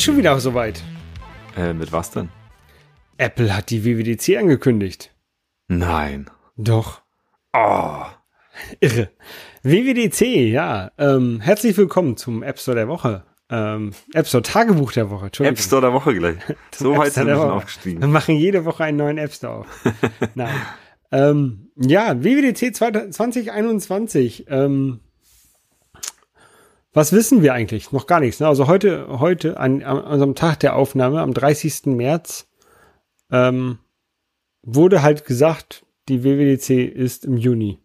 Ist schon wieder soweit. Äh, mit was denn? Apple hat die WWDC angekündigt. Nein. Doch. Oh. Irre. WWDC, ja. Ähm, herzlich willkommen zum App Store der Woche. Ähm, App Store Tagebuch der Woche. App Store der Woche gleich. So weit sind wir schon aufgestiegen. Wir machen jede Woche einen neuen App Store auf. Nein. Ähm, ja, WWDC 2021. Ähm, was wissen wir eigentlich? Noch gar nichts. Ne? Also heute, heute an, an unserem Tag der Aufnahme, am 30. März, ähm, wurde halt gesagt, die WWDC ist im Juni.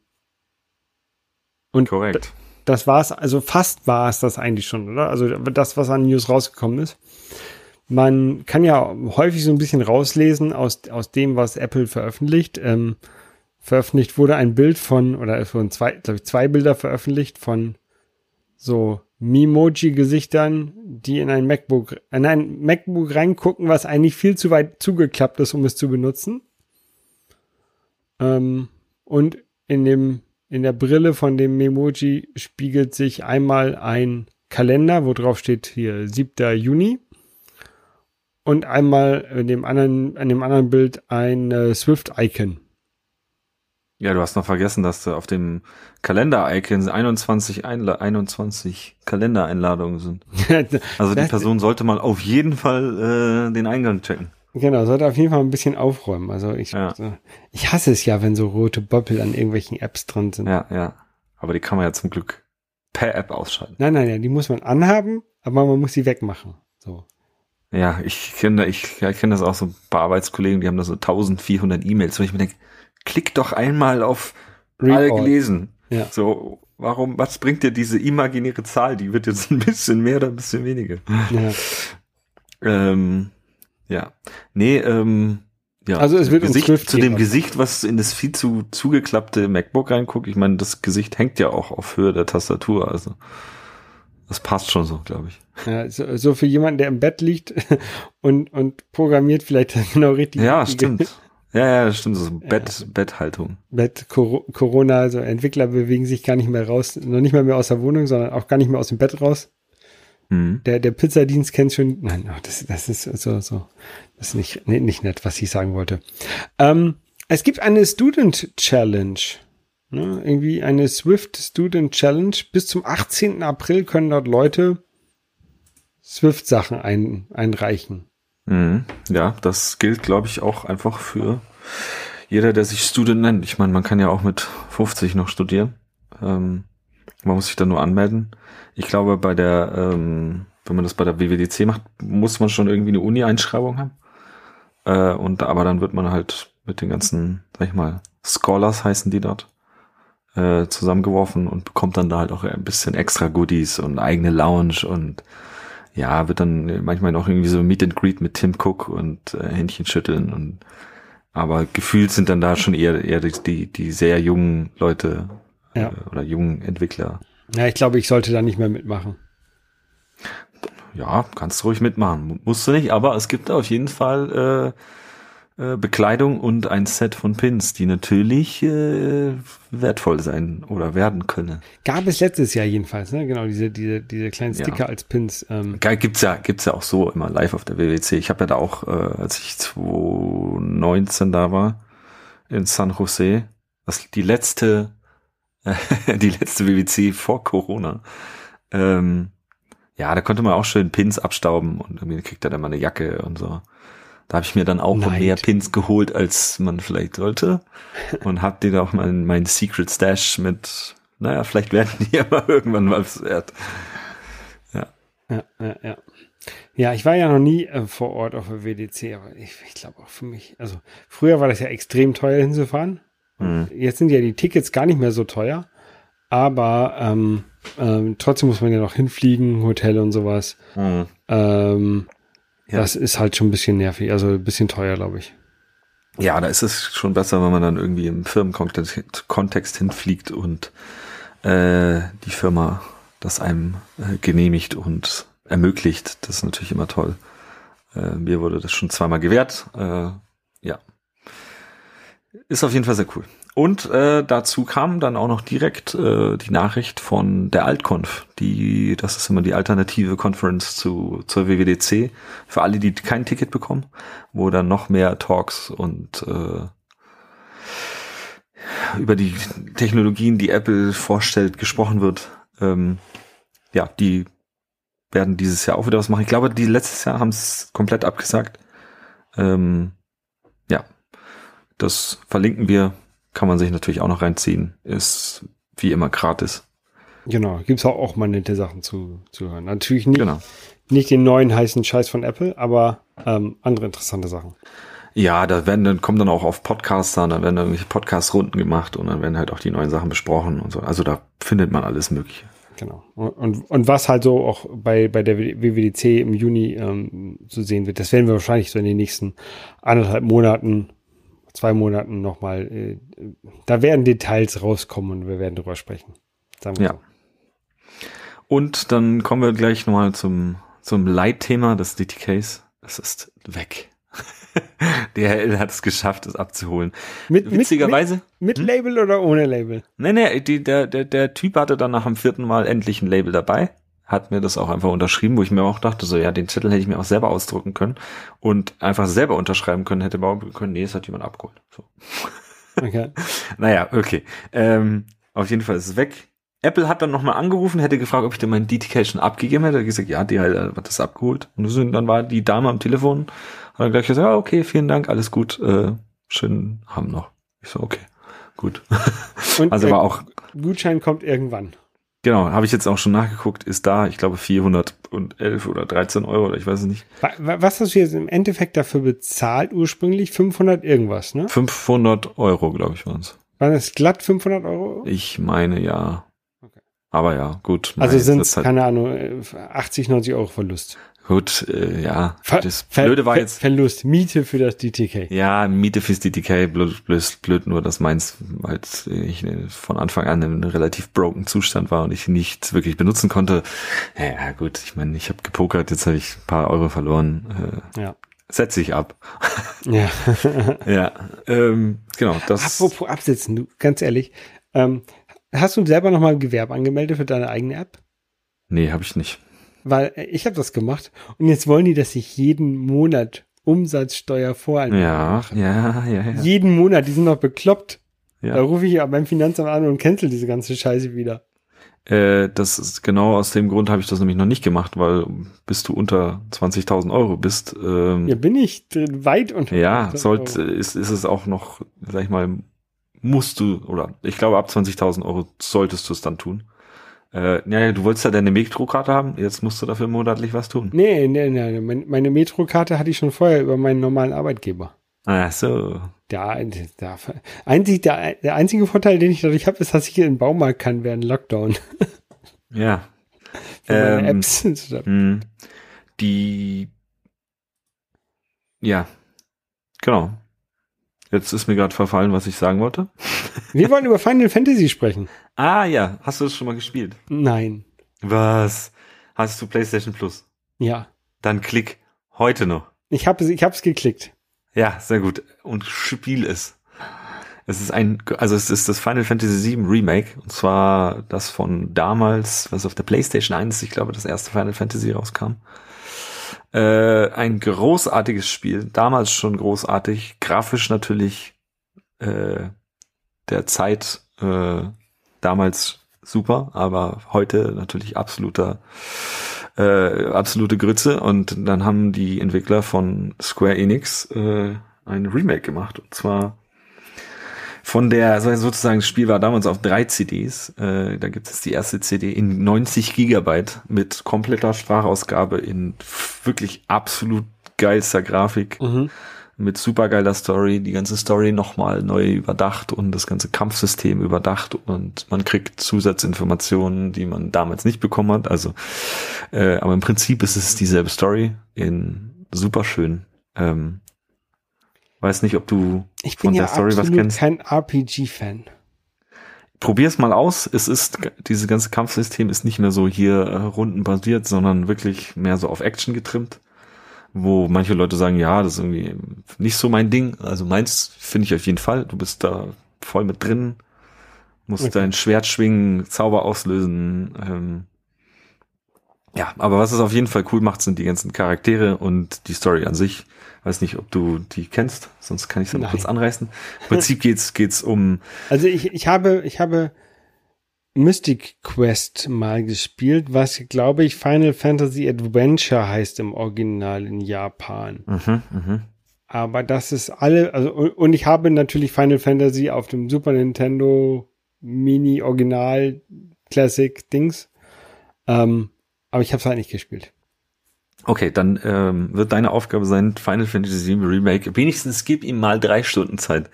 Und Korrekt. das war's, also fast war es das eigentlich schon, oder? Also das, was an News rausgekommen ist. Man kann ja häufig so ein bisschen rauslesen aus, aus dem, was Apple veröffentlicht. Ähm, veröffentlicht wurde ein Bild von, oder es wurden zwei, glaube ich, zwei Bilder veröffentlicht von so Mimoji-Gesichtern, die in ein MacBook, in ein MacBook reingucken, was eigentlich viel zu weit zugeklappt ist, um es zu benutzen. Ähm, und in dem, in der Brille von dem Memoji spiegelt sich einmal ein Kalender, wo drauf steht hier 7. Juni. Und einmal in dem anderen, in dem anderen Bild ein äh, Swift-Icon. Ja, du hast noch vergessen, dass du auf dem Kalender-Icon 21, Einla 21 Kalendereinladungen sind. Also die Person sollte mal auf jeden Fall äh, den Eingang checken. Genau, sollte auf jeden Fall ein bisschen aufräumen. Also ich, Ja. ich hasse es ja, wenn so rote Boppel an irgendwelchen Apps dran sind. Ja, ja. Aber die kann man ja zum Glück per App ausschalten. Nein, nein, ja, die muss man anhaben, aber man muss sie wegmachen. So. Ja, ich kenne ich, ich kenne das auch so bei Arbeitskollegen, die haben da so 1400 E-Mails, wo ich mir denke, klick doch einmal auf alle Report. gelesen. Ja. So, warum, was bringt dir diese imaginäre Zahl? Die wird jetzt ein bisschen mehr oder ein bisschen weniger. Ja. Ähm, ja. Nee, ähm, ja. Also es wird Gesicht, Swift zu dem. Gesicht, was in das viel zu zugeklappte MacBook reinguckt. Ich meine, das Gesicht hängt ja auch auf Höhe der Tastatur, also das passt schon so, glaube ich. Ja, so, so für jemanden, der im Bett liegt und, und programmiert vielleicht genau richtig. Ja, stimmt. Ja, ja, das stimmt. So Bett, Betthaltung. Bett, Cor- Corona, also Entwickler bewegen sich gar nicht mehr raus, noch nicht mal mehr aus der Wohnung, sondern auch gar nicht mehr aus dem Bett raus. Mhm. Der, der Pizzadienst kennt schon, nein, oh, das, das ist so, so, das ist nicht, nee, nicht nett, was ich sagen wollte. Ähm, es gibt eine Student Challenge. Ne, irgendwie eine Swift Student Challenge. Bis zum 18. April können dort Leute Swift-Sachen ein, einreichen. Mhm. Ja, das gilt, glaube ich, auch einfach für jeder, der sich Student nennt. Ich meine, man kann ja auch mit 50 noch studieren. Ähm, man muss sich da nur anmelden. Ich glaube, bei der, ähm, wenn man das bei der WWDC macht, muss man schon irgendwie eine Uni-Einschreibung haben. Äh, und aber dann wird man halt mit den ganzen, sag ich mal, Scholars heißen die dort, äh, zusammengeworfen und bekommt dann da halt auch ein bisschen extra Goodies und eigene Lounge und ja, wird dann manchmal noch irgendwie so Meet and Greet mit Tim Cook und äh, Händchen schütteln und aber gefühlt sind dann da schon eher eher die die, sehr jungen Leute Ja. äh, oder jungen Entwickler. Ja, ich glaube, ich sollte da nicht mehr mitmachen. Ja, kannst du ruhig mitmachen. Mu- Musst du nicht, aber es gibt auf jeden Fall äh, äh, Bekleidung und ein Set von Pins, die natürlich äh, wertvoll sein oder werden können. Gab es letztes Jahr jedenfalls, ne? Genau, diese, diese, diese kleinen Ja. Sticker als Pins. Ähm, gibt's ja, gibt's ja auch so immer live auf der WWC. Ich habe ja da auch, äh, als ich 2019 da war, in San Jose, das die letzte, die letzte WWC vor Corona. Ähm, ja, da konnte man auch schön Pins abstauben und irgendwie kriegt er dann mal eine Jacke und so. Da habe ich mir dann auch noch Neid. mehr Pins geholt, als man vielleicht sollte. Und hab dir da auch mein, mein Secret Stash mit, naja, vielleicht werden die ja mal irgendwann mal wert. ja, ja, ja. Ja, ich war ja noch nie äh, vor Ort auf der WDC, aber ich, ich glaube auch für mich, also früher war das ja extrem teuer hinzufahren. Mhm. Jetzt sind ja die Tickets gar nicht mehr so teuer, aber ähm, ähm, trotzdem muss man ja noch hinfliegen, Hotel und sowas. Mhm. Ähm, Ja. Das ist halt schon ein bisschen nervig, also ein bisschen teuer, glaube ich. Ja, da ist es schon besser, wenn man dann irgendwie im Firmenkontext Kontext hinfliegt und äh, die Firma das einem äh, genehmigt und ermöglicht. Das ist natürlich immer toll. Äh, mir wurde das schon zweimal gewährt. Äh, ja. Ist auf jeden Fall sehr cool. Und äh, dazu kam dann auch noch direkt äh, die Nachricht von der Altconf, die, das ist immer die alternative Conference zu zur WWDC für alle, die kein Ticket bekommen, wo dann noch mehr Talks und äh, über die Technologien, die Apple vorstellt, gesprochen wird. Ähm, ja, die werden dieses Jahr auch wieder was machen. Ich glaube, die letztes Jahr haben es komplett abgesagt. Ähm, ja, das verlinken wir kann man sich natürlich auch noch reinziehen. Ist wie immer gratis. Genau, gibt's auch, auch mal nette Sachen zu, zu hören. Natürlich nicht, Genau. nicht den neuen heißen Scheiß von Apple, aber ähm, andere interessante Sachen. Ja, da werden dann kommen dann auch auf Podcaster, dann werden irgendwelche Podcast-Runden gemacht und dann werden halt auch die neuen Sachen besprochen und so. Also da findet man alles Mögliche. Genau. Und, und, und was halt so auch bei, bei der WWDC im Juni ähm, zu sehen wird, das werden wir wahrscheinlich so in den nächsten anderthalb Monaten, zwei Monaten nochmal, äh, da werden Details rauskommen und wir werden drüber sprechen. Sagen wir Ja. Und dann kommen wir gleich nochmal zum, zum Leitthema des DTKs. Es ist weg. DHL hat es geschafft, es abzuholen. Mit, Witzigerweise, Mit, mit Label oder ohne Label? Nee, nee, die, der, der, der Typ hatte dann nach dem vierten Mal endlich ein Label dabei, hat mir das auch einfach unterschrieben, wo ich mir auch dachte, so ja, den Zettel hätte ich mir auch selber ausdrucken können und einfach selber unterschreiben können, hätte bauen können, nee, es hat jemand abgeholt. So. Okay. Naja, okay. Ähm, auf jeden Fall ist es weg. Apple hat dann nochmal angerufen, hätte gefragt, ob ich denn meinen DTK schon abgegeben hätte. Hat gesagt, ja, die hat das abgeholt. Und dann war die Dame am Telefon, hat dann gleich gesagt, ja, okay, vielen Dank, alles gut, äh, schönen Abend noch. Ich so, okay, gut. Und Also äh, war auch Gutschein kommt irgendwann. Genau, habe ich jetzt auch schon nachgeguckt, ist da, ich glaube 411 oder 13 Euro oder ich weiß es nicht. Wa- wa- Was hast du jetzt im Endeffekt dafür bezahlt ursprünglich? 500 irgendwas, ne? 500 Euro, glaube ich, waren es. War das glatt 500 Euro? Ich meine ja. Okay. Aber ja, gut. Also sind es, halt, keine Ahnung, äh, 80, 90 Euro Verlust. Gut, äh, ja. Ver das Blöde war Ver jetzt, Verlust, Miete für das DTK. ja, Miete fürs DTK, blöd, blöd, blöd nur, dass meins halt ich äh, von Anfang an in einem relativ broken Zustand war und ich nichts wirklich benutzen konnte. Ja, gut, ich meine, ich habe gepokert, jetzt habe ich ein paar Euro verloren. Äh, Ja. setz ich ab. ja. Ja, ähm, genau, das. Apropos absitzen, du, ganz ehrlich, ähm, hast du selber nochmal ein Gewerbe angemeldet für deine eigene App? Nee, habe ich nicht. Weil äh, ich habe das gemacht und jetzt wollen die, dass ich jeden Monat Umsatzsteuer voranmelde. Ja, ja, ja, ja. Jeden Monat, die sind noch bekloppt. Da ja. rufe ich beim Finanzamt an und cancel diese ganze Scheiße wieder. Äh, das ist genau aus dem Grund habe ich das nämlich noch nicht gemacht, weil bis du unter 20.000 Euro bist, ähm, Ja, bin ich drin, weit unter. ja, 20.000 sollte, Euro. ist, ist es auch noch, sag ich mal, musst du, oder ich glaube ab 20.000 Euro solltest du es dann tun. Äh, ja, du wolltest ja deine Metro-Karte haben, jetzt musst du dafür monatlich was tun. Nee, nee, nee. mein- Meine Metrokarte hatte ich schon vorher über meinen normalen Arbeitgeber. Ah, so. Der, der, einzig, der, der einzige Vorteil, den ich dadurch habe, ist, dass ich in den Baumarkt kann während Lockdown. Ja. Für meine Ähm, Apps. Hm. Die, ja, genau. Jetzt ist mir gerade verfallen, was ich sagen wollte. Wir wollen über Final Fantasy sprechen. Ah ja, hast du es schon mal gespielt? Nein. Was? Hast du PlayStation Plus? Ja. Dann klick heute noch. Ich habe es ich hab's geklickt. Ja, sehr gut. Und spiel es. Es ist ein, also es ist das Final Fantasy VII Remake. Und zwar das von damals, was auf der PlayStation 1, ich glaube, das erste Final Fantasy rauskam. Äh, ein großartiges Spiel. Damals schon großartig. Grafisch natürlich äh, der Zeit äh, damals super, aber heute natürlich absoluter äh, absolute Grütze und dann haben die Entwickler von Square Enix äh, ein Remake gemacht und zwar von der, also sozusagen das Spiel war damals auf drei CDs, äh, da gibt es die erste CD in 90 Gigabyte mit kompletter Sprachausgabe in wirklich absolut geilster Grafik Mhm. mit supergeiler Story, die ganze Story nochmal neu überdacht und das ganze Kampfsystem überdacht und man kriegt Zusatzinformationen, die man damals nicht bekommen hat. Also, äh, aber im Prinzip ist es dieselbe Story in super schön. Ähm, weiß nicht, ob du Ich bin von ja der Story was kennst. kein RPG-Fan. Probier's mal aus. Es ist, dieses ganze Kampfsystem ist nicht mehr so hier äh, rundenbasiert, sondern wirklich mehr so auf Action getrimmt. Wo manche Leute sagen, ja, das ist irgendwie nicht so mein Ding. Also meins finde ich auf jeden Fall. Du bist da voll mit drin. Musst Okay. dein Schwert schwingen, Zauber auslösen. Ähm, ja, aber was es auf jeden Fall cool macht, sind die ganzen Charaktere und die Story an sich. Weiß nicht, ob du die kennst, sonst kann ich sie Nein. kurz anreißen. Im Prinzip geht's geht's um Also ich, ich habe, ich habe Mystic Quest mal gespielt, was glaube ich Final Fantasy Adventure heißt im Original in Japan. mhm, mhm. Aber das ist alle, also und und ich habe natürlich Final Fantasy auf dem Super Nintendo Mini Original Classic Dings. Ähm, aber ich habe es halt nicht gespielt. Okay, dann ähm, wird deine Aufgabe sein, Final Fantasy VII Remake. Wenigstens gib ihm mal drei Stunden Zeit.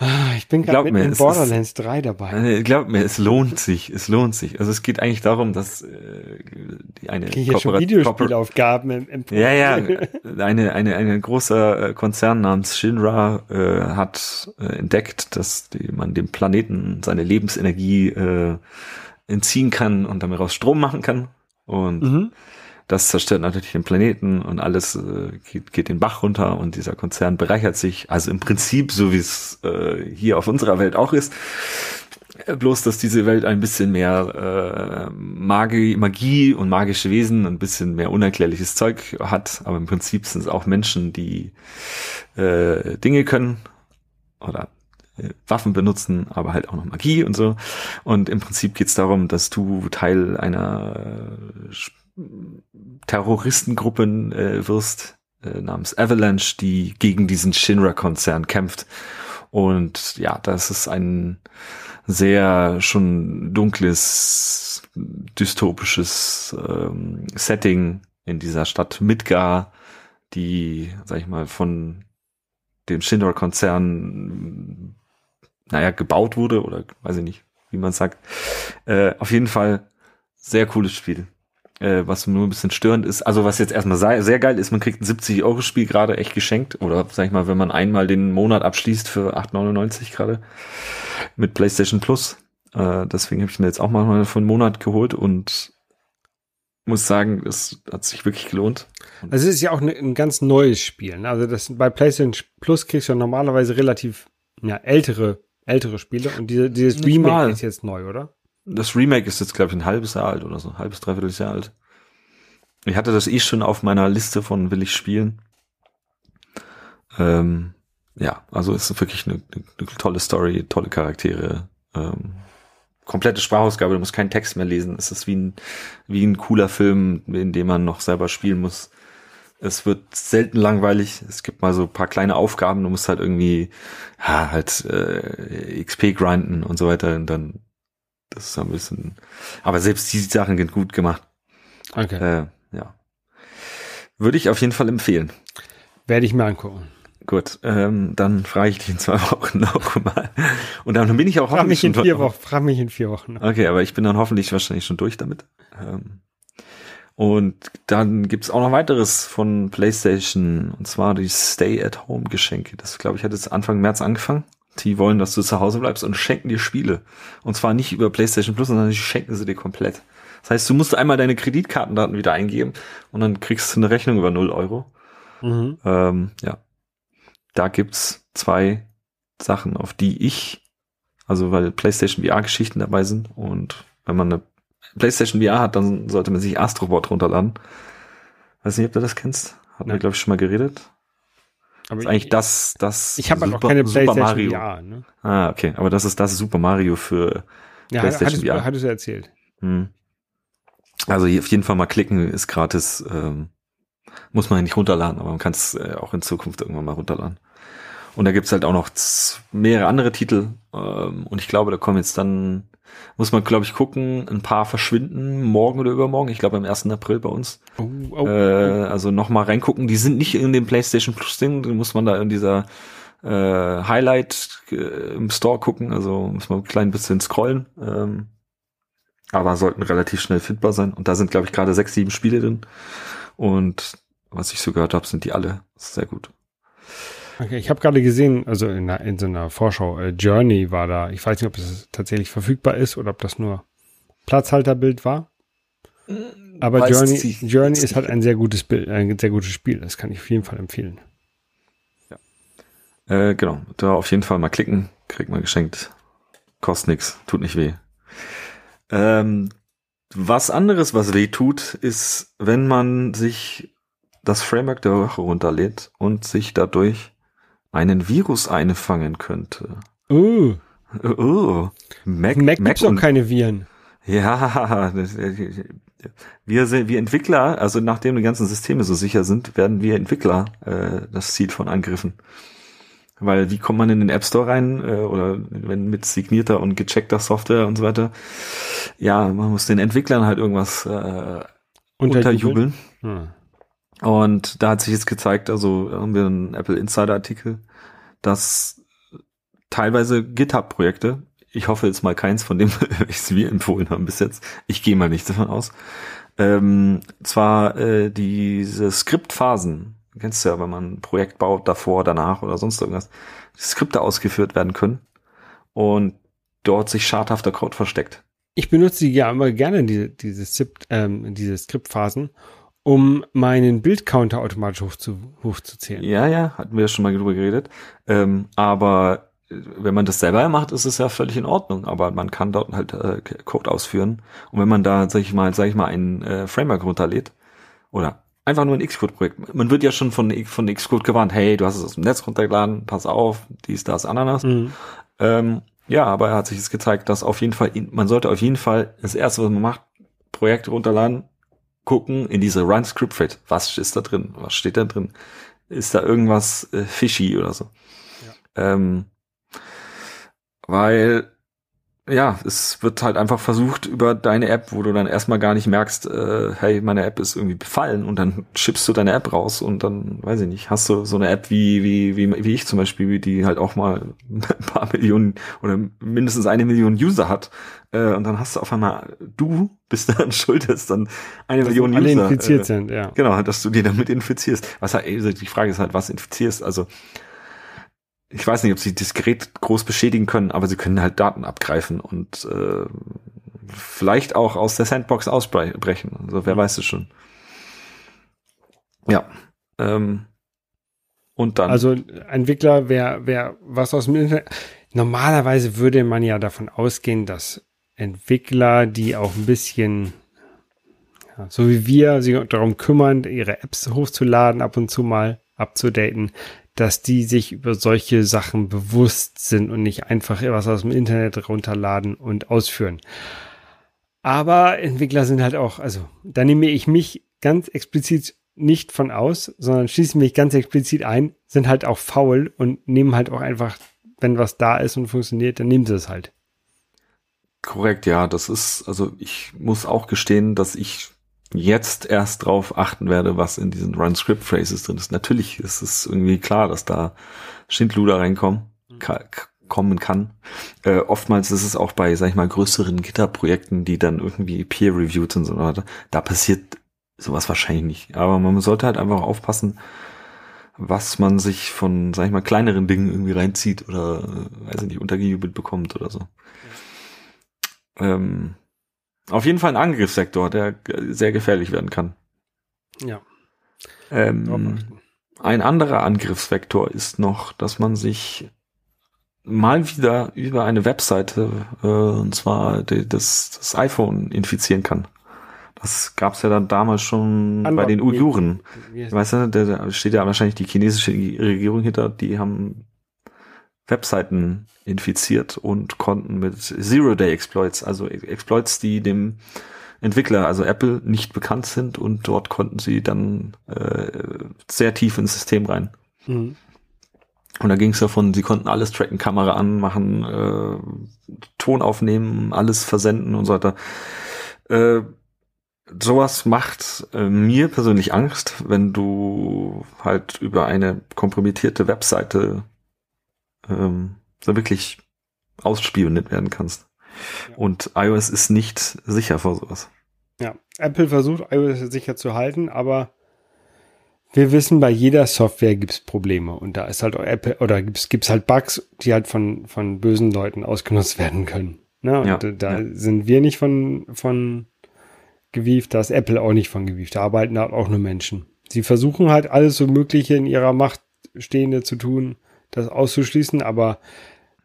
Ah, Ich bin gerade mir, mit in es Borderlands 3 dabei. Äh, Glaub mir, es lohnt sich, es lohnt sich. Also es geht eigentlich darum, dass äh, die eine ich jetzt schon Videospielaufgaben im, im Ja, ja, eine, eine, eine großer äh, Konzern namens Shinra äh, hat äh, entdeckt, dass die, man dem Planeten seine Lebensenergie äh, entziehen kann und damit raus Strom machen kann. Und Mhm. Das zerstört natürlich den Planeten und alles äh, geht, geht den Bach runter und dieser Konzern bereichert sich. Also im Prinzip, so wie es äh, hier auf unserer Welt auch ist. Äh, Bloß, dass diese Welt ein bisschen mehr äh, Magie, Magie und magische Wesen, ein bisschen mehr unerklärliches Zeug hat. Aber im Prinzip sind es auch Menschen, die äh, Dinge können oder äh, Waffen benutzen, aber halt auch noch Magie und so. Und im Prinzip geht es darum, dass du Teil einer äh, Sch- Terroristengruppe äh, wirst, äh, namens Avalanche, die gegen diesen Shinra-Konzern kämpft. Und ja, das ist ein sehr schon dunkles, dystopisches ähm, Setting in dieser Stadt Midgar, die, sag ich mal, von dem Shinra-Konzern, naja, gebaut wurde oder weiß ich nicht, wie man sagt. Äh, auf jeden Fall sehr cooles Spiel. Äh, was nur ein bisschen störend ist, also was jetzt erstmal sehr, sehr geil ist, man kriegt ein 70-Euro-Spiel gerade echt geschenkt. Oder sag ich mal, wenn man einmal den Monat abschließt für 8,99 gerade mit PlayStation Plus. Äh, deswegen habe ich mir jetzt auch mal für einen Monat geholt und muss sagen, es hat sich wirklich gelohnt. Also es ist ja auch ne, ein ganz neues Spiel. Ne? Also das bei PlayStation Plus kriegst du ja normalerweise relativ ja, ältere, ältere Spiele und diese, dieses Nicht Remake mal. ist jetzt neu, oder? Das Remake ist jetzt, glaube ich, ein halbes Jahr alt oder so, ein halbes, dreiviertel Jahr alt. Ich hatte das eh schon auf meiner Liste von will ich spielen. Ähm, ja, also ist wirklich eine, eine, tolle Story, tolle Charaktere, ähm, komplette Sprachausgabe, du musst keinen Text mehr lesen. Es ist wie ein, wie ein cooler Film, in dem man noch selber spielen muss. Es wird selten langweilig. Es gibt mal so paar kleine Aufgaben. Du musst halt irgendwie, ja, halt äh, XP grinden und so weiter. Und dann, das ist ein bisschen. Aber selbst die Sachen sind gut gemacht. Okay. Äh, ja. Würde ich auf jeden Fall empfehlen. Werde ich mir angucken. Gut, ähm, dann frage ich dich in zwei Wochen noch mal. Und dann bin ich auch Frag mich in schon- vier Wochen. Frag mich in vier Wochen. Okay, aber ich bin dann hoffentlich wahrscheinlich schon durch damit. Ähm, und dann gibt's auch noch weiteres von PlayStation, und zwar die Stay-at-Home-Geschenke. Das, glaube ich, hat jetzt Anfang März angefangen. Die wollen, dass du zu Hause bleibst und schenken dir Spiele. Und zwar nicht über PlayStation Plus, sondern die schenken sie dir komplett. Das heißt, du musst einmal deine Kreditkartendaten wieder eingeben und dann kriegst du eine Rechnung über 0 Euro. Mhm. Ähm, ja. Da gibt's zwei Sachen, auf die ich, also weil PlayStation VR-Geschichten dabei sind und wenn man eine PlayStation VR hat, dann sollte man sich Astrobot runterladen. Weiß nicht, ob du das kennst. Hatten wir, glaube ich, schon mal geredet. Aber Das ist eigentlich das, das ich habe Super- keine Super PlayStation Mario. VR. Ne? Ah, okay. Aber das ist das Super Mario für Ja, PlayStation hattest, VR. hattest du erzählt. Hm. Also hier auf jeden Fall mal klicken, ist gratis. Ähm, muss man nicht runterladen, aber man kann es äh, auch in Zukunft irgendwann mal runterladen. Und da gibt's halt auch noch mehrere andere Titel. Ähm, und ich glaube, da kommen jetzt dann, muss man, glaube ich, gucken, ein paar verschwinden morgen oder übermorgen. Ich glaube am 1. April bei uns. Oh, oh, Äh, also noch mal reingucken. Die sind nicht in dem PlayStation Plus Ding. Da muss man da in dieser äh, Highlight äh, im Store gucken. Also muss man ein klein bisschen scrollen. Ähm, aber sollten relativ schnell findbar sein. Und da sind, glaube ich, gerade sechs, sieben Spiele drin. Und was ich so gehört habe, sind die alle sehr gut. Okay, ich habe gerade gesehen, also in, einer- in so einer Vorschau, äh, Journey war da. Ich weiß nicht, ob das tatsächlich verfügbar ist oder ob das nur Platzhalterbild war. Aber Weiß Journey, ich- Journey ist halt ein sehr gutes Bild, ein sehr gutes Spiel. Das kann ich auf jeden Fall empfehlen. Äh, genau, da auf jeden Fall mal klicken, kriegt man geschenkt. Kostet nix, tut nicht weh. Ähm, was anderes, was weh tut, ist, wenn man sich das Framework der Woche runterlädt und sich dadurch einen Virus einfangen könnte. Uh, Oh, Mac, Mac, Mac gibt's doch und keine Viren. ja, wir sind, wir Entwickler, also nachdem die ganzen Systeme so sicher sind, werden wir Entwickler äh, das Ziel von Angriffen. Weil wie kommt man in den App Store rein äh, oder wenn mit signierter und gecheckter Software und so weiter? Ja, man muss den Entwicklern halt irgendwas äh, unterjubeln. Hm. Und da hat sich jetzt gezeigt, also haben wir einen Apple Insider Artikel, dass teilweise GitHub-Projekte, ich hoffe jetzt mal keins von dem, welches wir empfohlen haben bis jetzt, ich gehe mal nicht davon aus, ähm, zwar äh, diese Skriptphasen, kennst du ja, wenn man ein Projekt baut, davor, danach oder sonst irgendwas, Skripte ausgeführt werden können und dort sich schadhafter Code versteckt. Ich benutze ja immer gerne, diese, diese, ähm, diese Skriptphasen, um meinen Bildcounter automatisch hochzu, hochzuzählen. Ja, ja, hatten wir schon mal drüber geredet. Ähm, aber äh, wenn man das selber macht, ist es ja völlig in Ordnung. Aber man kann dort halt äh, Code ausführen. Und wenn man da, sag ich mal, sag ich mal, ein äh, Framework runterlädt oder einfach nur ein Xcode-Projekt. Man wird ja schon von, von Xcode gewarnt, hey, du hast es aus dem Netz runtergeladen, pass auf, dies, das, Ananas. Mhm. Ähm, ja, aber er hat sich jetzt gezeigt, dass auf jeden Fall, man sollte auf jeden Fall das erste, was man macht, Projekt runterladen, gucken in diese Run Script. Was ist da drin? Was steht da drin? Ist da irgendwas äh, fishy oder so? Ähm, weil ja, es wird halt einfach versucht über deine App, wo du dann erstmal gar nicht merkst, äh, hey, meine App ist irgendwie befallen und dann schippst du deine App raus und dann, weiß ich nicht, hast du so eine App wie, wie, wie, wie ich zum Beispiel, die halt auch mal ein paar Millionen oder mindestens eine Million User hat äh, und dann hast du auf einmal, du bist daran schuld, dass dann eine Dass Million alle User infiziert äh, sind, ja. Genau, dass du die damit infizierst. Was halt, also die Frage ist halt, was infizierst. Also ich weiß nicht, ob sie das Gerät groß beschädigen können, aber sie können halt Daten abgreifen und äh, vielleicht auch aus der Sandbox ausbrechen. Also wer Mhm. weiß es schon. Ja. Ähm, und dann. Also Entwickler, wer, wer was aus dem Internet. Normalerweise würde man ja davon ausgehen, dass Entwickler, die auch ein bisschen, ja, so wie wir, sich darum kümmern, ihre Apps hochzuladen, ab und zu mal abzudaten, dass die sich über solche Sachen bewusst sind und nicht einfach was aus dem Internet runterladen und ausführen. Aber Entwickler sind halt auch, also da nehme ich mich ganz explizit nicht von aus, sondern schließe mich ganz explizit ein, sind halt auch faul und nehmen halt auch einfach, wenn was da ist und funktioniert, dann nehmen sie es halt. Korrekt, ja, das ist, also ich muss auch gestehen, dass ich jetzt erst drauf achten werde, was in diesen Run-Script-Phrases drin ist. Natürlich ist es irgendwie klar, dass da Schindluder reinkommen, ka kommen kann. Äh, oftmals ist es auch bei, sag ich mal, größeren Gitterprojekten, die dann irgendwie peer-reviewed sind und so weiter. Da passiert sowas wahrscheinlich nicht. Aber man sollte halt einfach aufpassen, was man sich von, sag ich mal, kleineren Dingen irgendwie reinzieht oder, äh, weiß ich nicht, untergejubelt bekommt oder so. Ähm, auf jeden Fall ein Angriffssektor, der sehr gefährlich werden kann. Ja. Ähm, ein anderer Angriffsvektor ist noch, dass man sich mal wieder über eine Webseite, äh, und zwar die, das, das iPhone infizieren kann. Das gab's ja dann damals schon bei den Uiguren. Heißt- Weißt du, da steht ja wahrscheinlich die chinesische Regierung hinter, die haben Webseiten infiziert und konnten mit Zero-Day-Exploits, also Exploits, die dem Entwickler, also Apple, nicht bekannt sind und dort konnten sie dann äh, sehr tief ins System rein. Mhm. Und da ging es davon, sie konnten alles tracken, Kamera anmachen, äh, Ton aufnehmen, alles versenden und so weiter. Äh, sowas macht äh, mir persönlich Angst, wenn du halt über eine kompromittierte Webseite ähm, so wirklich ausspioniert werden kannst. Ja. Und iOS ist nicht sicher vor sowas. Ja, Apple versucht, iOS sicher zu halten, aber wir wissen, bei jeder Software gibt's Probleme und da ist halt auch Apple oder gibt's gibt's halt Bugs, die halt von von bösen Leuten ausgenutzt werden können. Ne? Ja, da da ja. sind wir nicht von von gewieft, da ist Apple auch nicht von gewieft. Da arbeiten halt auch nur Menschen. Sie versuchen halt alles so Mögliche in ihrer Macht Stehende zu tun, das auszuschließen, aber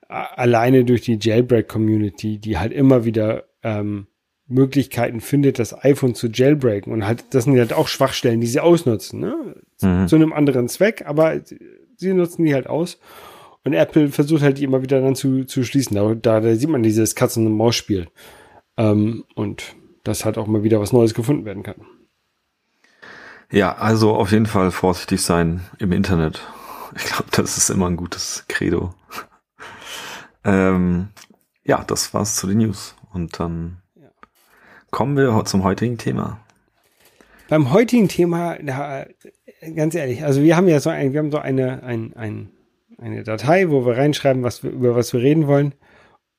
alleine durch die Jailbreak-Community, die halt immer wieder ähm, Möglichkeiten findet, das iPhone zu jailbreaken und halt, das sind halt auch Schwachstellen, die sie ausnutzen, ne? Mhm. Zu einem anderen Zweck, aber sie nutzen die halt aus. Und Apple versucht halt die immer wieder dann zu, zu schließen. Da, da, da sieht man dieses Katzen- und Maus-Spiel. Ähm, und dass halt auch mal wieder was Neues gefunden werden kann. Ja, also auf jeden Fall vorsichtig sein im Internet. Ich glaube, das ist immer ein gutes Credo. ähm, ja, das war's zu den News. Und dann ja. kommen wir zum heutigen Thema. Beim heutigen Thema, da, ganz ehrlich, also wir haben ja so ein, wir haben so eine, ein, ein, eine Datei, wo wir reinschreiben, was wir, über was wir reden wollen.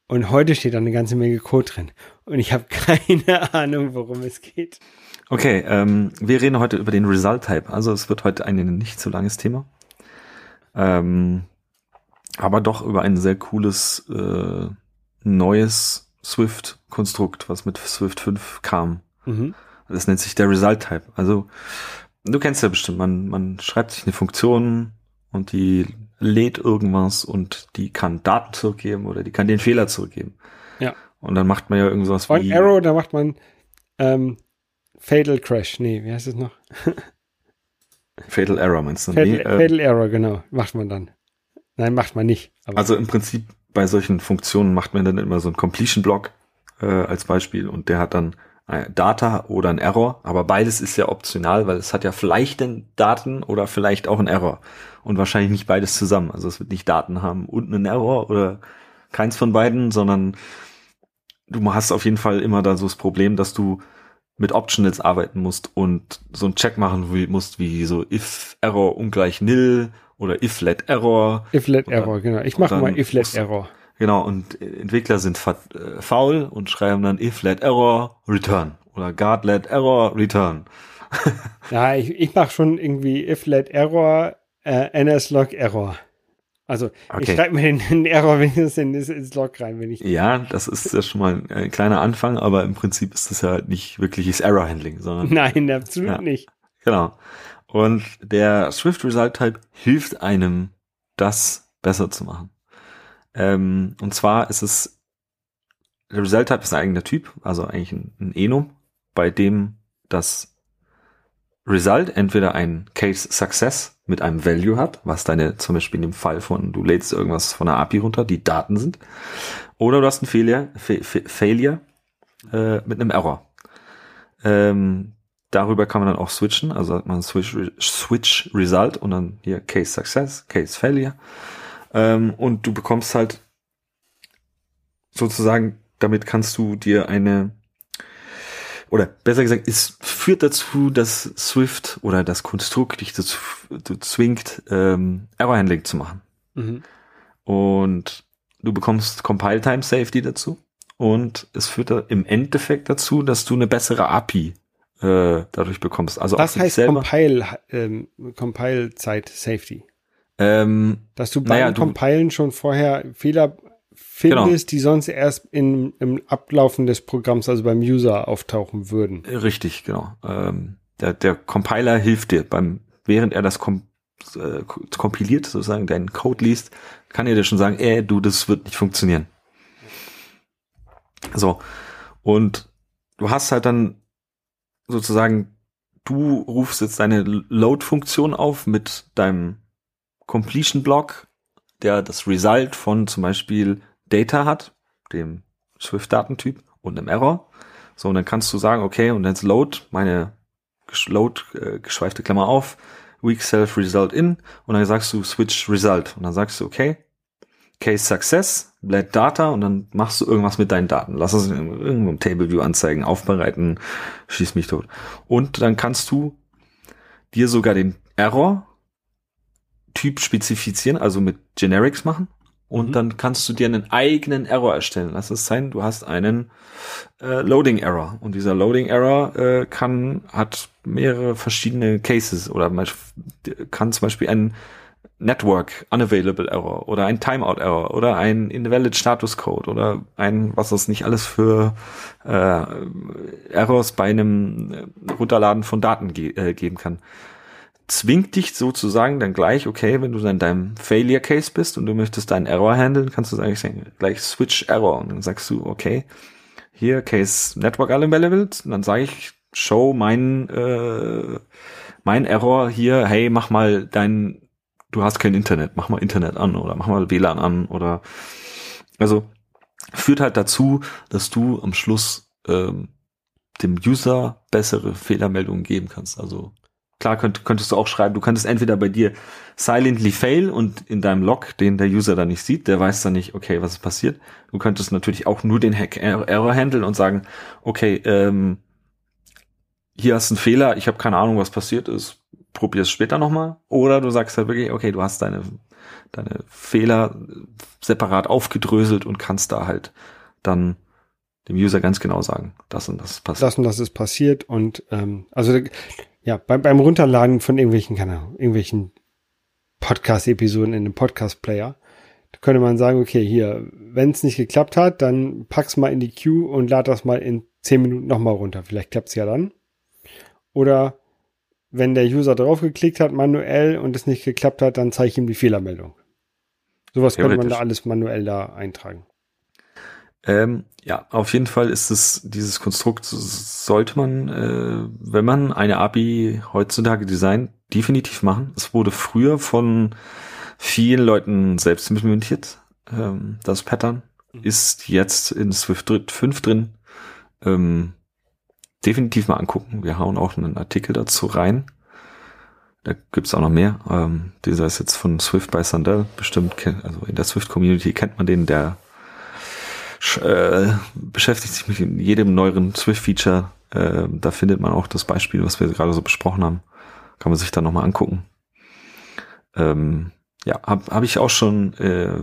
Und heute steht da eine ganze Menge Code drin. Und ich habe keine Ahnung, worum es geht. Okay, ähm, wir reden heute über den Result Type. Also es wird heute ein nicht so langes Thema. Ähm, aber doch über ein sehr cooles äh, neues Swift-Konstrukt, was mit Swift 5 kam. Mhm. Das nennt sich der Result Type. Also du kennst ja bestimmt, man, man schreibt sich eine Funktion und die lädt irgendwas und die kann Daten zurückgeben oder die kann den Fehler zurückgeben. Ja. Und dann macht man ja irgendwas wie. On Arrow, da macht man ähm, Fatal Crash. Nee, wie heißt es noch? Fatal Error meinst du? Fatal, nee, äh, Fatal Error, genau. Macht man dann. Nein, macht man nicht. also im Prinzip bei solchen Funktionen macht man dann immer so einen Completion-Block äh, als Beispiel und der hat dann Data oder ein Error, aber beides ist ja optional, weil es hat ja vielleicht den Daten oder vielleicht auch ein Error und wahrscheinlich nicht beides zusammen. Also es wird nicht Daten haben und einen Error oder keins von beiden, sondern du hast auf jeden Fall immer da so das Problem, dass du mit Optionals arbeiten musst und so einen Check machen musst, wie so if Error ungleich nil oder if let Error. If let Error, genau. Ich mache mal if let Error. Genau, und Entwickler sind äh, faul und schreiben dann if let error return oder guard let error return. ja, ich, ich mache schon irgendwie if let error äh, nslog error. Also okay. ich schreibe mir den, Error wenigstens in, ins Log rein, wenn ich. Ja, das ist ja schon mal ein kleiner Anfang, aber im Prinzip ist das ja halt nicht wirkliches Error-Handling, sondern. Nein, absolut ja, nicht. Genau. Und der Swift Result Type hilft einem, das besser zu machen. Ähm, und zwar ist es, der Result Type ist ein eigener Typ, also eigentlich ein, ein Enum, bei dem das Result entweder ein Case Success mit einem Value hat, was deine, zum Beispiel in dem Fall von, du lädst irgendwas von der API runter, die Daten sind, oder du hast ein Failure, Fa Failure äh, mit einem Error. Ähm, darüber kann man dann auch switchen, also hat man Switch, Switch Result und dann hier Case Success, Case Failure. Ähm, und du bekommst halt sozusagen, damit kannst du dir eine, oder besser gesagt, es führt dazu, dass Swift oder das Konstrukt dich dazu, zwingt, ähm, Error Handling zu machen. Mhm. Und du bekommst Compile Time Safety dazu. Und es führt da im Endeffekt dazu, dass du eine bessere API äh, dadurch bekommst. Also Was heißt Compile, ähm, Compile Zeit Safety? Ähm, Dass du beim naja, Compilen schon vorher Fehler findest, genau. die sonst erst in, im Ablaufen des Programms, also beim User, auftauchen würden. Richtig, genau. Ähm, der, der Compiler hilft dir beim, während er das kom äh, kompiliert, sozusagen deinen Code liest, kann er dir schon sagen, ey, du, das wird nicht funktionieren. So. Und du hast halt dann sozusagen, du rufst jetzt deine Load-Funktion auf mit deinem Completion Block, der das Result von zum Beispiel Data hat, dem Swift-Datentyp und einem Error. So, und dann kannst du sagen, okay, und jetzt Load, meine Load, äh, geschweifte Klammer auf, weak self result in, und dann sagst du switch result. Und dann sagst du, okay, case success, let data, und dann machst du irgendwas mit deinen Daten. Lass es in irgendeinem Table View anzeigen, aufbereiten, schieß mich tot. Und dann kannst du dir sogar den Error Typ spezifizieren, also mit Generics machen. Und mhm. dann kannst du dir einen eigenen Error erstellen. Lass es sein, du hast einen äh, Loading Error. Und dieser Loading Error äh, kann, hat mehrere verschiedene Cases oder kann zum Beispiel ein Network Unavailable Error oder ein Timeout Error oder ein Invalid Status Code oder ein, was es nicht alles für äh, Errors bei einem Runterladen von Daten ge äh, geben kann zwingt dich sozusagen dann gleich, okay, wenn du dann in deinem Failure Case bist und du möchtest deinen Error handeln, kannst du eigentlich sagen, gleich Switch Error. Und dann sagst du, okay, hier Case Network Unavailable. Und dann sage ich, show mein, äh, mein Error hier, hey, mach mal dein, du hast kein Internet, mach mal Internet an oder mach mal WLAN an oder also führt halt dazu, dass du am Schluss ähm, dem User bessere Fehlermeldungen geben kannst. Also klar könnt, könntest du auch schreiben, du könntest entweder bei dir silently fail und in deinem Log, den der User dann nicht sieht, der weiß dann nicht, okay, was ist passiert. Du könntest natürlich auch nur den Hack Error handeln und sagen, okay, ähm, hier hast du einen Fehler, ich habe keine Ahnung, was passiert ist, probier es später nochmal. Oder du sagst halt wirklich, okay, du hast deine, deine Fehler separat aufgedröselt und kannst da halt dann dem User ganz genau sagen, das und das ist passiert. Das und das ist passiert und ähm, also ja, beim, beim Runterladen von irgendwelchen, keine Ahnung, irgendwelchen Podcast-Episoden in einem Podcast-Player, da könnte man sagen, okay, hier, wenn es nicht geklappt hat, dann pack's mal in die Queue und lad das mal in zehn Minuten nochmal runter. Vielleicht klappt's ja dann. Oder wenn der User draufgeklickt hat manuell und es nicht geklappt hat, dann zeige ich ihm die Fehlermeldung. Sowas könnte man da alles manuell da eintragen. Ähm, ja, auf jeden Fall ist es, dieses Konstrukt sollte man, äh, wenn man eine API heutzutage designt, definitiv machen. Es wurde früher von vielen Leuten selbst implementiert. Ähm, das Pattern mhm. ist jetzt in Swift 5 drin. Ähm, definitiv mal angucken. Wir hauen auch einen Artikel dazu rein. Da gibt's auch noch mehr. Ähm, dieser ist jetzt von Swift bei Sandel bestimmt. Also in der Swift-Community kennt man den, der äh, beschäftigt sich mit jedem neueren Swift-Feature. Äh, da findet man auch das Beispiel, was wir gerade so besprochen haben. Kann man sich da nochmal angucken. Ähm, ja, habe hab ich auch schon äh,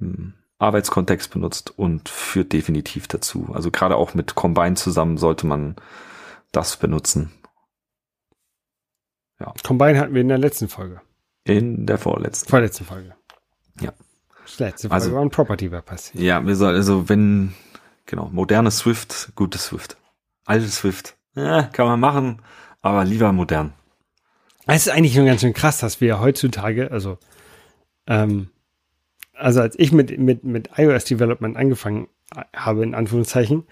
im Arbeitskontext benutzt und führt definitiv dazu. Also gerade auch mit Combine zusammen sollte man das benutzen. Ja. Combine hatten wir in der letzten Folge. In der vorletzten. Vorletzten Folge. Ja. Das letzte Folge also, war ein Property Web passiert. Ja, wir soll, also wenn, genau, modernes Swift, gutes Swift. Altes Swift. Ja, kann man machen, aber lieber modern. Es ist eigentlich schon ganz schön krass, dass wir heutzutage, also, ähm, also als ich mit, mit, mit iOS Development angefangen habe, in Anführungszeichen,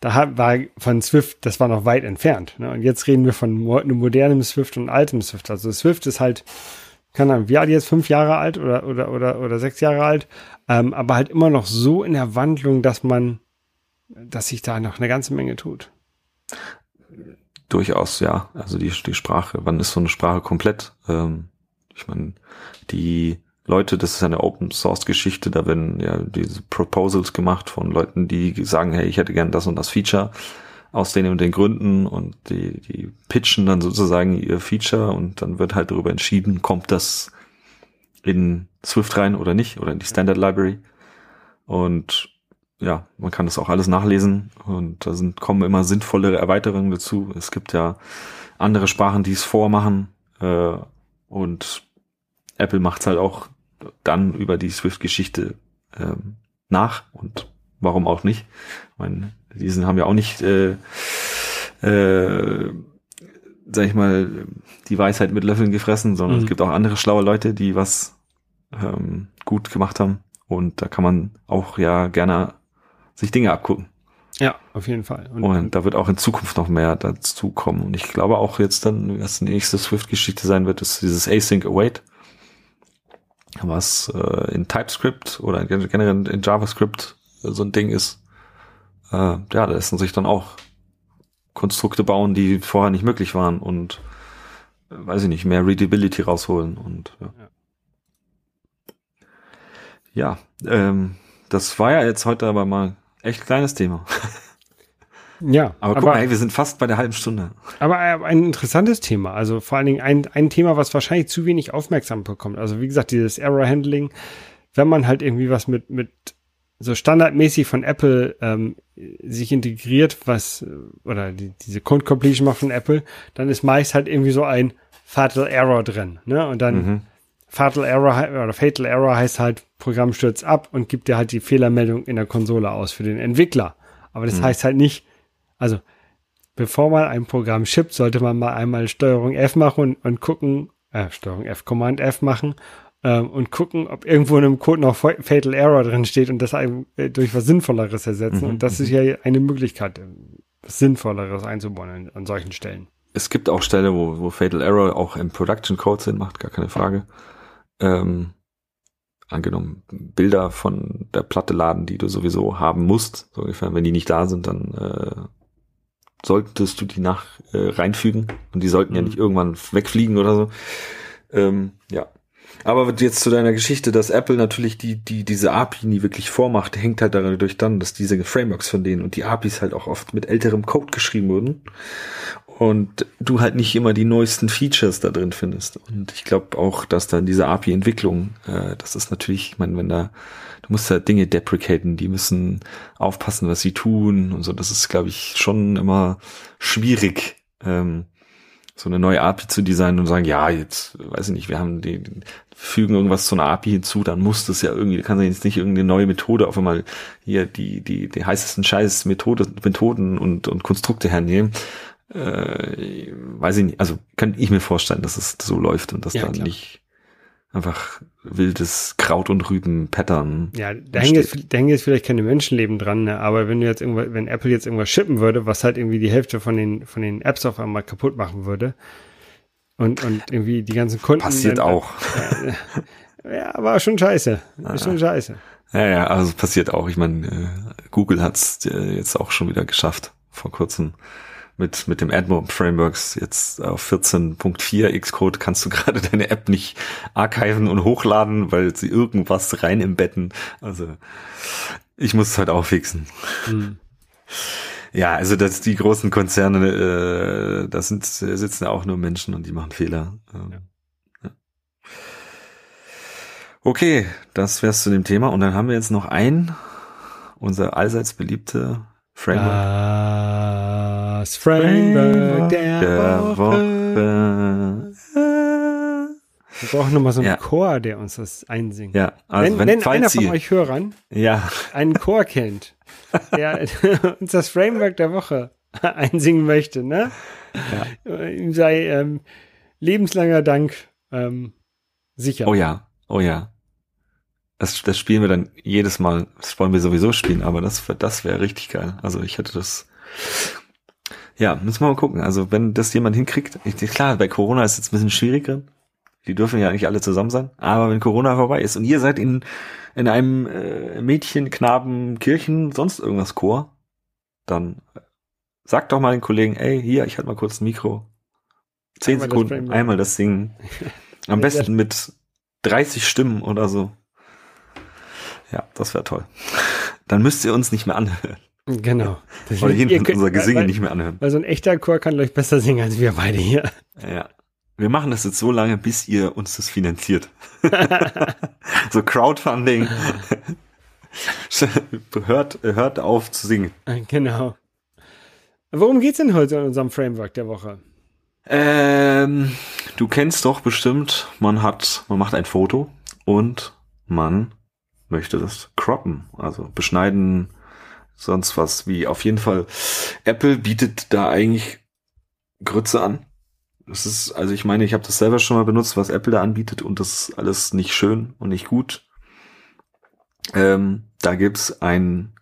da war von Swift, das war noch weit entfernt. Ne? Und jetzt reden wir von einem modernem Swift und altem Swift. Also Swift ist halt, keine Ahnung, wie alt jetzt fünf Jahre alt oder, oder, oder, oder sechs Jahre alt, ähm, aber halt immer noch so in der Wandlung, dass man, dass sich da noch eine ganze Menge tut. Durchaus, ja. Also die, die Sprache, wann ist so eine Sprache komplett? Ähm, ich meine, die Leute, das ist eine Open Source Geschichte, da werden ja diese Proposals gemacht von Leuten, die sagen, hey, ich hätte gern das und das Feature aus den und den Gründen und die, die pitchen dann sozusagen ihr Feature und dann wird halt darüber entschieden, kommt das in Swift rein oder nicht oder in die Standard Library. Und ja, man kann das auch alles nachlesen und da sind, kommen immer sinnvollere Erweiterungen dazu. Es gibt ja andere Sprachen, die es vormachen äh, und Apple macht es halt auch dann über die Swift-Geschichte ähm, nach und warum auch nicht. Ich meine, diesen haben ja auch nicht, äh, äh, sag ich mal, die Weisheit mit Löffeln gefressen, sondern mhm. es gibt auch andere schlaue Leute, die was ähm, gut gemacht haben. Und da kann man auch ja gerne sich Dinge abgucken. Ja, auf jeden Fall. Und, und da wird auch in Zukunft noch mehr dazu kommen. Und ich glaube auch jetzt dann, was die nächste Swift-Geschichte sein wird, ist dieses Async Await was äh, in TypeScript oder generell in JavaScript so ein Ding ist. Äh, ja, da lassen sich dann auch Konstrukte bauen, die vorher nicht möglich waren und äh, weiß ich nicht, mehr Readability rausholen und ja. Ja, ähm, das war ja jetzt heute aber mal echt kleines Thema. Ja. Aber guck aber, mal, hey, wir sind fast bei der halben Stunde. Aber ein interessantes Thema. Also vor allen Dingen ein, ein Thema, was wahrscheinlich zu wenig Aufmerksamkeit bekommt. Also wie gesagt, dieses Error Handling, wenn man halt irgendwie was mit, mit so standardmäßig von Apple ähm, sich integriert, was, oder die, diese Code Completion macht von Apple, dann ist meist halt irgendwie so ein Fatal Error drin. Ne? Und dann mhm. Fatal Error oder Fatal Error heißt halt, Programm stürzt ab und gibt dir halt die Fehlermeldung in der Konsole aus für den Entwickler. Aber das mhm. heißt halt nicht, also, bevor man ein Programm schippt, sollte man mal einmal Steuerung F machen und, und gucken, äh, Steuerung F, Command F machen ähm, und gucken, ob irgendwo in einem Code noch Fatal Error drin steht und das einem, äh, durch was Sinnvolleres ersetzen. Mhm. Und das ist mhm. ja eine Möglichkeit, äh, was Sinnvolleres einzubauen an, an solchen Stellen. Es gibt auch Stellen, wo, wo Fatal Error auch im Production Code Sinn macht, gar keine Frage. Ähm, angenommen, Bilder von der Platte laden, die du sowieso haben musst, so ungefähr. Wenn die nicht da sind, dann äh, solltest du die nach äh, reinfügen und die sollten mhm. ja nicht irgendwann wegfliegen oder so. Ähm, ja, aber jetzt zu deiner Geschichte, dass Apple natürlich die, die, diese API nie wirklich vormacht, hängt halt dadurch dann, dass diese Frameworks von denen und die APIs halt auch oft mit älterem Code geschrieben wurden. Und du halt nicht immer die neuesten Features da drin findest. Und ich glaube auch, dass dann diese API-Entwicklung, äh, das ist natürlich, ich meine, wenn da, du musst ja Dinge deprecaten, die müssen aufpassen, was sie tun und so. Das ist, glaube ich, schon immer schwierig. Ähm, so eine neue API zu designen und sagen, ja, jetzt, weiß ich nicht, wir haben die, fügen irgendwas zu einer API hinzu, dann muss das ja irgendwie, kann jetzt nicht irgendeine neue Methode auf einmal hier die, die, die heißesten Scheiß Methode, Methoden und, und Konstrukte hernehmen. Äh, weiß ich nicht, also kann ich mir vorstellen, dass es so läuft und dass ja, dann klar. nicht einfach wildes Kraut und Rüben Pattern. Ja, da hängen, jetzt, da hängen jetzt vielleicht keine Menschenleben dran, ne? aber wenn du jetzt irgendwas, wenn Apple jetzt irgendwas shippen würde, was halt irgendwie die Hälfte von den, von den Apps auf einmal kaputt machen würde und, und irgendwie die ganzen Kunden. Passiert dann, auch. Äh, ja, aber schon scheiße. Ah. Ist schon scheiße. Ja, ja, also passiert auch. Ich meine, äh, Google hat's äh, jetzt auch schon wieder geschafft vor kurzem mit, mit dem AdMob Frameworks jetzt auf 14.4 Xcode kannst du gerade deine App nicht archiven und hochladen, weil sie irgendwas rein im Betten. Also ich muss es halt auch fixen. Mhm. Ja, also dass die großen Konzerne, äh, da sind sitzen ja auch nur Menschen und die machen Fehler. Ähm, ja. Okay, das wär's zu dem Thema. Und dann haben wir jetzt noch ein, unser allseits beliebte Framework. Das Framework der, der Woche. Woche. Wir brauchen nochmal so einen ja. Chor, der uns das einsingt. Ja, also wenn, wenn, wenn einer von euch Hörern ja. einen Chor kennt, der uns das Framework der Woche einsingen möchte, ne? Ja. Ihm sei ähm, lebenslanger Dank ähm, sicher. Oh ja, oh ja. Das, das spielen wir dann jedes Mal. Das wollen wir sowieso spielen, aber das, das wäre richtig geil. Also ich hätte das. Ja, müssen wir mal gucken. Also wenn das jemand hinkriegt, ich, klar, bei Corona ist es jetzt ein bisschen schwieriger. Die dürfen ja nicht alle zusammen sein. Aber wenn Corona vorbei ist und ihr seid in, in einem äh, Mädchen, Knaben, Kirchen, sonst irgendwas Chor, dann sagt doch mal den Kollegen, ey, hier, ich halte mal kurz ein Mikro. Zehn einmal Sekunden, das einmal das singen. Am besten mit 30 Stimmen oder so. Ja, das wäre toll. Dann müsst ihr uns nicht mehr anhören. Genau. Das Oder jedenfalls unser Gesinge nicht mehr anhören. Weil so ein echter Chor kann euch besser singen als wir beide hier. Ja. Wir machen das jetzt so lange, bis ihr uns das finanziert. so Crowdfunding. hört, hört auf zu singen. Genau. Worum geht's denn heute in unserem Framework der Woche? Ähm, du kennst doch bestimmt, man hat, man macht ein Foto und man möchte das croppen, also beschneiden, sonst was wie. Auf jeden Fall, Apple bietet da eigentlich Grütze an. Das ist, also ich meine, ich habe das selber schon mal benutzt, was Apple da anbietet und das ist alles nicht schön und nicht gut. Ähm, da gibt's ein,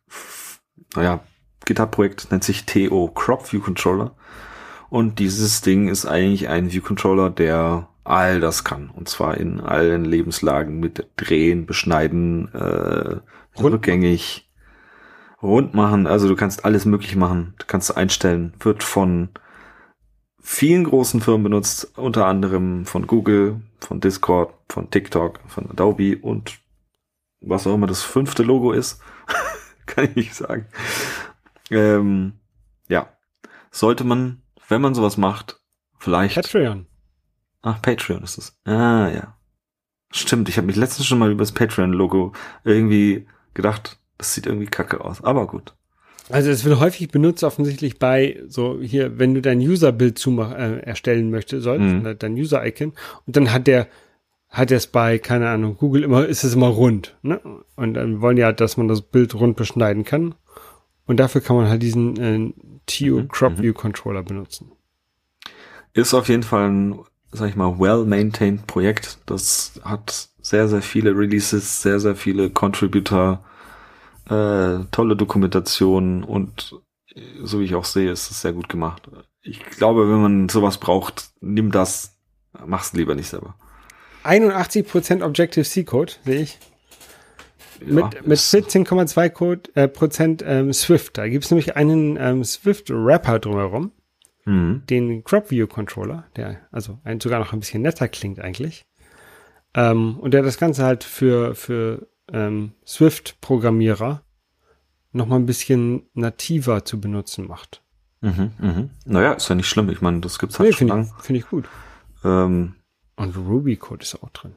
naja, GitHub-Projekt, nennt sich TO Crop View Controller. Und dieses Ding ist eigentlich ein View Controller, der all das kann. Und zwar in allen Lebenslagen mit Drehen, Beschneiden, äh, rückgängig, rund machen. Also du kannst alles möglich machen. Du kannst einstellen. Wird von vielen großen Firmen benutzt, unter anderem von Google, von Discord, von TikTok, von Adobe und was auch immer das fünfte Logo ist. kann ich nicht sagen. Ähm, ja. Sollte man, wenn man sowas macht, vielleicht Patreon. Ach, Patreon ist es. Ah, ja. Stimmt, ich habe mich letztens schon mal über das Patreon-Logo irgendwie gedacht, das sieht irgendwie kacke aus. Aber gut. Also es wird häufig benutzt offensichtlich bei so hier, wenn du dein User-Bild äh, erstellen möchtest, sollst, mhm. dein User-Icon, und dann hat der hat es bei, keine Ahnung, Google immer, ist es immer rund, ne? Und dann wollen ja, dass man das Bild rund beschneiden kann. Und dafür kann man halt diesen äh, TU mhm. Crop mhm. View Controller benutzen. Ist auf jeden Fall ein sag ich mal, well-maintained Projekt. Das hat sehr, sehr viele Releases, sehr, sehr viele Contributor, äh, tolle Dokumentation und äh, so wie ich auch sehe, ist es sehr gut gemacht. Ich glaube, wenn man sowas braucht, nimm das, mach's lieber nicht selber. 81% Objective-C-Code, sehe ich. Ja, mit mit 14,2 Code, äh, Prozent ähm, Swift. Da gibt's nämlich einen ähm, Swift-Wrapper drumherum. Mhm. Den Crop View Controller, der also ein, sogar noch ein bisschen netter klingt eigentlich. Ähm, und der das Ganze halt für, für ähm, Swift-Programmierer nochmal ein bisschen nativer zu benutzen macht. Mhm, mhm. Naja, ist ja nicht schlimm. Ich meine, das gibt's halt nee, schon lange. Finde ich gut. Ähm, und Ruby-Code ist auch drin.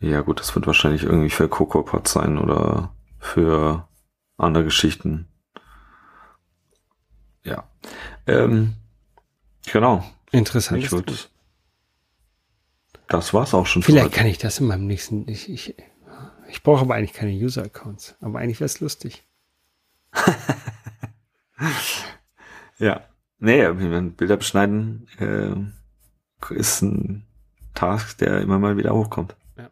Ja gut, das wird wahrscheinlich irgendwie für CocoaPod sein oder für andere Geschichten. Ja. Ähm, genau. Interessant. Ich würd, das war's auch schon. Vielleicht kann ich das in meinem nächsten. Ich, ich, ich brauche aber eigentlich keine User-Accounts. Aber eigentlich wäre es lustig. ja. Nee, Bilder beschneiden äh, ist ein Task, der immer mal wieder hochkommt. Ja.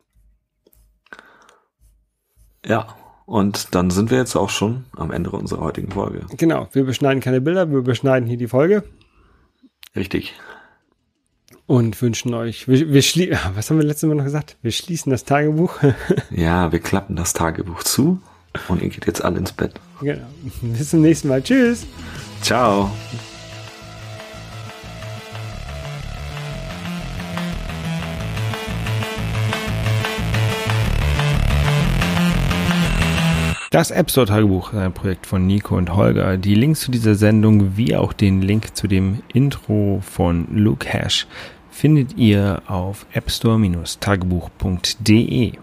Ja. Und dann sind wir jetzt auch schon am Ende unserer heutigen Folge. Genau, wir beschneiden keine Bilder, wir beschneiden hier die Folge. Richtig. Und wünschen euch, wir, wir schließen, was haben wir letztes Mal noch gesagt? Wir schließen das Tagebuch. ja, wir klappen das Tagebuch zu und ihr geht jetzt alle ins Bett. Genau. Bis zum nächsten Mal. Tschüss. Ciao. Das App Store Tagebuch ist ein Projekt von Nico und Holger. Die Links zu dieser Sendung wie auch den Link zu dem Intro von Luke Hash findet ihr auf appstore-tagebuch.de.